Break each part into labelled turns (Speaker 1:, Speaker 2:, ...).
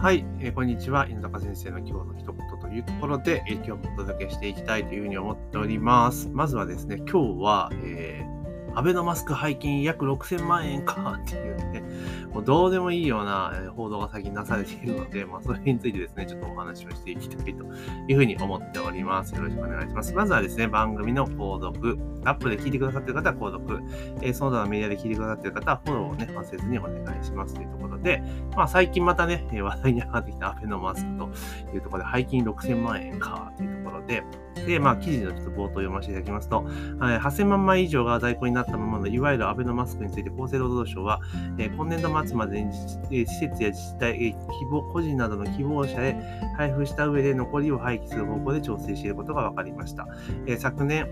Speaker 1: はい、えー、こんにちは。犬高先生の今日の一言というところで、えー、今日もお届けしていきたいというふうに思っております。まずはですね、今日は、えーアベノマスク背金約6000万円かっていうね、もうどうでもいいような報道が最近なされているので、まあ、それについてですね、ちょっとお話をしていきたいというふうに思っております。よろしくお願いします。まずはですね、番組の購読、アップで聞いてくださっている方は購読、えー、その他のメディアで聞いてくださっている方はフォローをね、忘れずにお願いしますというところで、まあ、最近またね、話題に上がってきたアベノマスクというところで、背金6000万円かというところで、で、まあ、記事のちょっと冒頭読ませていただきますと、8000万枚以上が在庫になったままの、いわゆるアベノマスクについて厚生労働省は、えー、今年度末までに施設や自治体、希望、個人などの希望者へ配布した上で残りを廃棄する方向で調整していることが分かりました。え、昨年、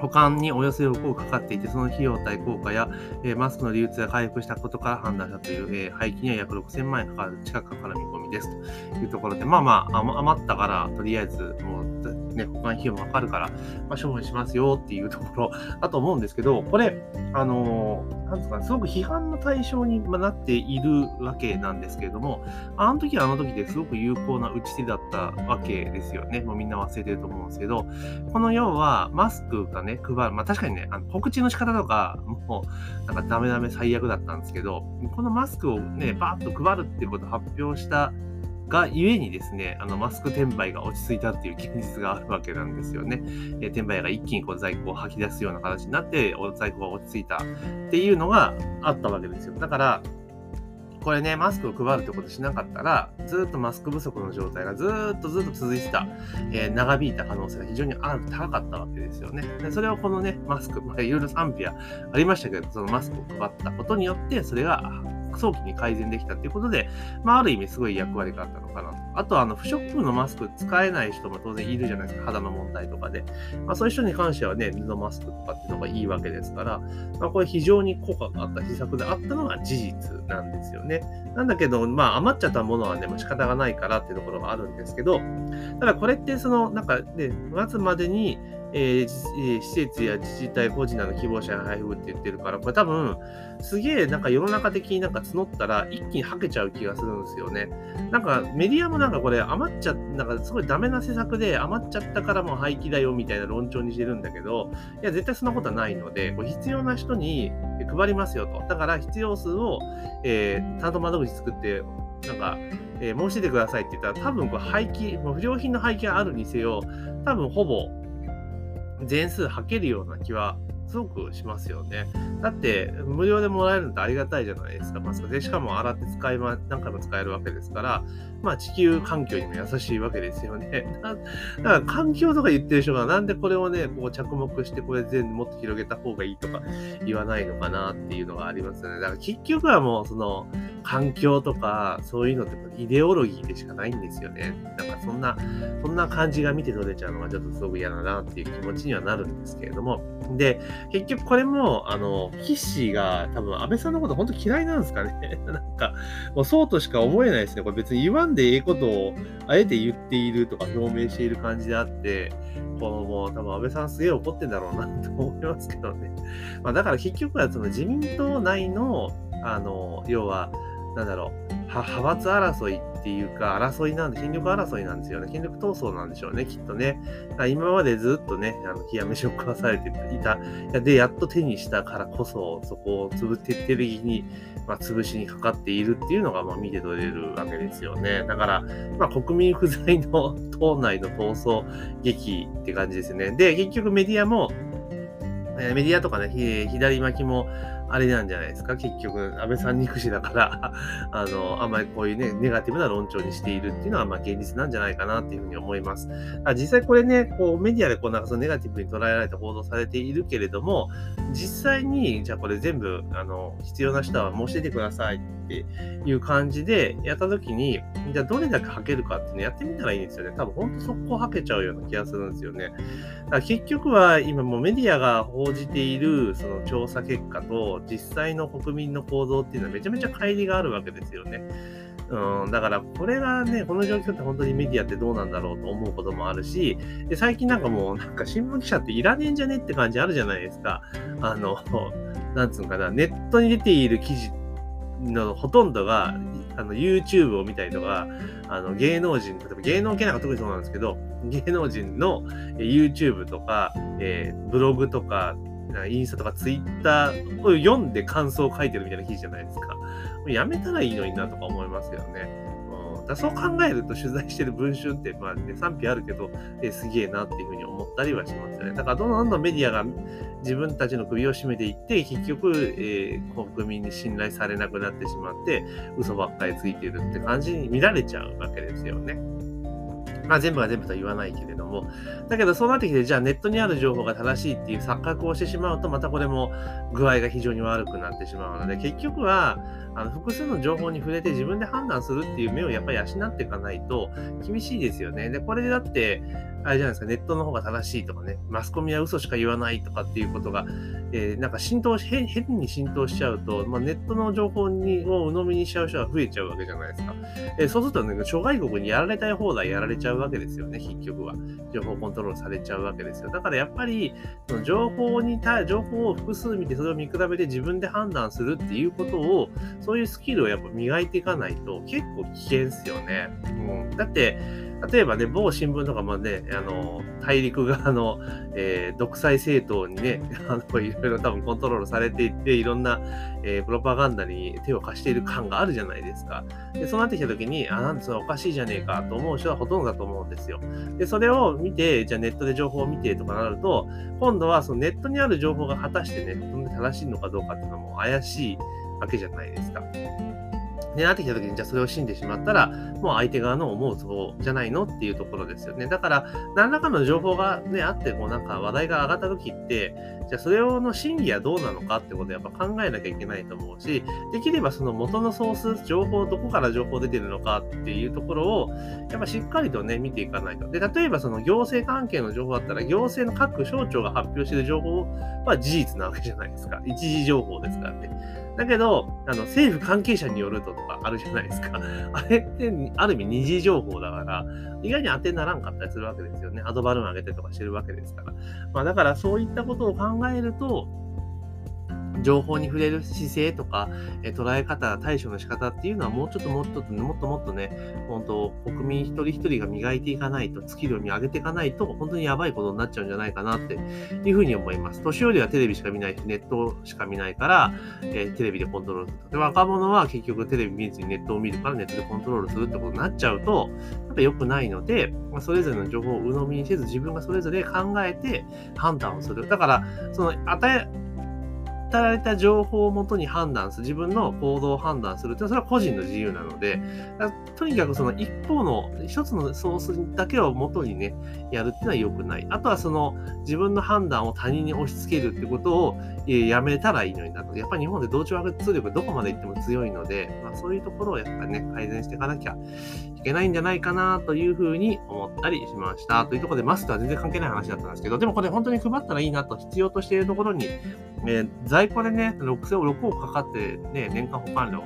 Speaker 1: 保管におよそ6億かかっていて、その費用対効果や、え、マスクの流通が回復したことから判断したという、え、廃棄には約6000万円かかる、近くかかる見込みですというところで、まあまあ、余ったから、とりあえず、もうね、保管費用もかかるから、まあ、処分しますよっていうところ だと思うんですけど、これ、あのー、なんですか、すごく批判の対象になっているわけなんですけれども、あの時はあの時ですごく有効な打ち手だったわけですよね。もうみんな忘れてると思うんですけど、この要はマスクがね、配る、まあ確かにね、あの告知の仕方とか、もうなんかダメダメ最悪だったんですけど、このマスクをね、バーッと配るっていうことを発表したがゆえにですね、あのマスク転売が落ち着いたっていう現実があるわけなんですよね。え転売が一気にこう在庫を吐き出すような形になって、お在庫が落ち着いたっていうのがあったわけですよ。だから、これね、マスクを配るってことしなかったら、ずっとマスク不足の状態がずっとずっと続いてた、えー、長引いた可能性が非常にあ高かったわけですよね。でそれをこのね、マスク、まあ、いろいろ賛否はありましたけど、そのマスクを配ったことによって、それが早期に改善できたっていうことで、まあ、ある意味すごい役割があったのかなと。あと、あの、不織布のマスク使えない人も当然いるじゃないですか、肌の問題とかで。まあ、そういう人に関してはね、布マスクとかっていうのがいいわけですから、まあ、これ非常に効果があった施策であったのが事実なんですよね。なんだけど、まあ、余っちゃったものはね、もう仕方がないからっていうところがあるんですけど、ただこれってその、なんかね、末までに、えー、施設や自治体個人など希望者に配布って言ってるから、これ多分、すげえなんか世の中的になんか募ったら一気にはけちゃう気がするんですよね。なんかメディアもなんかこれ余っちゃ、なんかすごいダメな施策で余っちゃったからもう廃棄だよみたいな論調にしてるんだけど、いや絶対そんなことはないので、これ必要な人に配りますよと。だから必要数を、えー、担当窓口作って、なんか、えー、申し出てくださいって言ったら、多分これ廃棄、不良品の廃棄があるにせよ、多分ほぼ全数吐けるような気はすごくしますよね。だって、無料でもらえるのってありがたいじゃないですか。まあ、でしかも洗って使いま、何回も使えるわけですから、まあ、地球環境にも優しいわけですよね。だから環境とか言ってる人がなんでこれをね、こう着目してこれ全部もっと広げた方がいいとか言わないのかなっていうのがありますよね。だから結局はもうその環境とかそういうのってイデオロギーでしかないんですよね。なんかそんな、そんな感じが見て取れちゃうのがちょっとすごく嫌だなっていう気持ちにはなるんですけれども。で、結局これも、あの、岸が多分安倍さんのこと本当嫌いなんですかね。なんか、もうそうとしか思えないですね。これ別に言わんでええことをあえて言っているとか表明している感じであって、このもう多分安倍さんすげえ怒ってんだろうなと思いますけどね。まあだから結局はその自民党内の、あの、要は、なんだろう、派閥争いっていうか、争いなんで、権力争いなんですよね。権力闘争なんでしょうね、きっとね。今までずっとね、あの冷や飯を食わされていた。で、やっと手にしたからこそ、そこを潰徹底的に、まあ、潰しにかかっているっていうのが、まあ、見て取れるわけですよね。だから、まあ、国民不在の党内の闘争劇って感じですね。で、結局メディアも、メディアとかね、左巻きも、あれなんじゃないですか？結局、安倍さん憎しだから あの、あんまりこういうね、ネガティブな論調にしているっていうのは、まあ、現実なんじゃないかなっていうふうに思います。実際これね、こう、メディアでこう、なんかそのネガティブに捉えられて報道されているけれども、実際に、じゃあこれ全部、あの、必要な人は申し出てくださいっていう感じでやったときに、じゃあどれだけ吐けるかっていうのやってみたらいいんですよね。多分本当速攻吐けちゃうような気がするんですよね。だから結局は今もうメディアが報じているその調査結果と実際の国民の行動っていうのはめちゃめちゃ乖離があるわけですよね。うん、だから、これがね、この状況って本当にメディアってどうなんだろうと思うこともあるし、で最近なんかもう、なんか新聞記者っていらねえんじゃねって感じあるじゃないですか。あの、なんつうのかな、ネットに出ている記事のほとんどが、あの YouTube を見たりとか、あの芸能人、例えば芸能系なんか特にそうなんですけど、芸能人の YouTube とか、えー、ブログとか、インスタとかツイッターを読んで感想を書いてるみたいな記事じゃないですか。やめたらいいのになとか思いますけどね。だそう考えると取材してる文春って、まあね、賛否あるけど、えすげえなっていうふうに思ったりはしますよね。だからどんどんどんどんメディアが自分たちの首を絞めていって、結局、えー、国民に信頼されなくなってしまって、嘘ばっかりついてるって感じに見られちゃうわけですよね。まあ全部が全部とは言わないけれども。だけどそうなってきて、じゃあネットにある情報が正しいっていう錯覚をしてしまうと、またこれも具合が非常に悪くなってしまうので、結局は、あの複数の情報に触れて自分で判断するっていう目をやっぱり養っていかないと厳しいですよね。で、これでだって、あれじゃないですか、ネットの方が正しいとかね、マスコミは嘘しか言わないとかっていうことが、えー、なんか浸透し、変に浸透しちゃうと、まあ、ネットの情報にを鵜呑みにしちゃう人が増えちゃうわけじゃないですか。えー、そうするとね、諸外国にやられたい放題やられちゃうわけですよね、結局は。情報コントロールされちゃうわけですよ。だからやっぱり、その情報に対、情報を複数見て、それを見比べて自分で判断するっていうことを、そういうスキルをやっぱ磨いていかないと結構危険ですよね。うん。だって、例えばね、某新聞とかもね、あの、大陸側の、えー、独裁政党にね、あの、いろいろ多分コントロールされていって、いろんな、えー、プロパガンダに手を貸している感があるじゃないですか。で、そうなってきた時に、あ、なんでそれおかしいじゃねえかと思う人はほとんどだと思うんですよ。で、それを見て、じゃあネットで情報を見てとかなると、今度はそのネットにある情報が果たしてね、正しいのかどうかっていうのも怪しいわけじゃないですか。ね、なってきた時に、じゃあそれを信じてしまったら、もう相手側の思うツボじゃないのっていうところですよね。だから、何らかの情報がね、あって、こうなんか話題が上がった時って、じゃあそれをの真偽はどうなのかってことをやっぱ考えなきゃいけないと思うし、できればその元のソース、情報、どこから情報出てるのかっていうところを、やっぱしっかりとね、見ていかないと。で、例えばその行政関係の情報だったら、行政の各省庁が発表している情報は事実なわけじゃないですか。一時情報ですからね。だけど、あの、政府関係者によるととかあるじゃないですか。あれって、ある意味二次情報だから、意外に当てにならんかったりするわけですよね。アドバルーン上げてとかしてるわけですから。まあだからそういったことを考えると、情報に触れる姿勢とか、え捉え方、対処の仕方っていうのはもうちょっともうちょっともっともっとね、本当国民一人一人が磨いていかないと、スキルを上げていかないと、本当にやばいことになっちゃうんじゃないかなっていうふうに思います。年寄りはテレビしか見ないし、ネットしか見ないから、えー、テレビでコントロールする。で、若者は結局テレビ見ずにネットを見るからネットでコントロールするってことになっちゃうと、やっぱ良くないので、まあ、それぞれの情報を鵜呑みにせず、自分がそれぞれ考えて判断をする。だから、その、与え、与えられた情報をもとに判断する、自分の行動を判断するってそれは個人の自由なので、とにかくその一方の一つのソースだけをもとにね、やるっていうのは良くない。あとはその自分の判断を他人に押し付けるってことを、えやめたらいいのになと。やっぱり日本で同調圧力どこまで行っても強いので、まあ、そういうところをやっぱりね、改善していかなきゃいけないんじゃないかなというふうに思ったりしました。というところでマスクは全然関係ない話だったんですけど、でもこれ本当に配ったらいいなと必要としているところに、えー、在庫でね、6000、6億かかってね、年間保管料。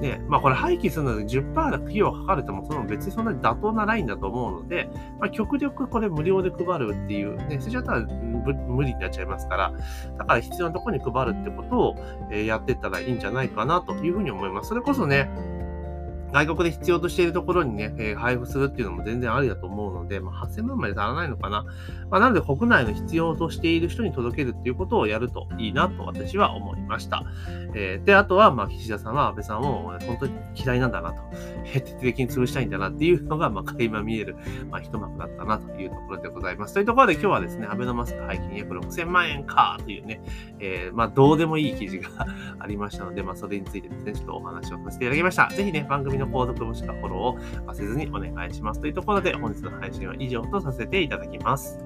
Speaker 1: ね、まあこれ廃棄するので10%費用かかるとも、その別にそんなに妥当なラインだと思うので、まあ極力これ無料で配るっていう、ね、それじゃったら無理になっちゃいますから、だから必要なところに配るってことを、えー、やっていったらいいんじゃないかなというふうに思います。それこそね、外国で必要としているところにね、えー、配布するっていうのも全然ありだと思うので、まあ、8000万まで足らないのかな。まあ、なので国内の必要としている人に届けるっていうことをやるといいなと私は思いました。えー、で、あとは、まあ、岸田さんは安倍さんを本当に嫌いなんだなと、徹底的に潰したいんだなっていうのが、まあ、垣間見える、まあ、一幕だったなというところでございます。というところで今日はですね、安倍のマスク配金約6000万円かというね、えー、まあ、どうでもいい記事が ありましたので、まあ、それについてですね、ちょっとお話をさせていただきました。ぜひね、番組の購読もしくはフォローを忘れずにお願いします。というところで、本日の配信は以上とさせていただきます。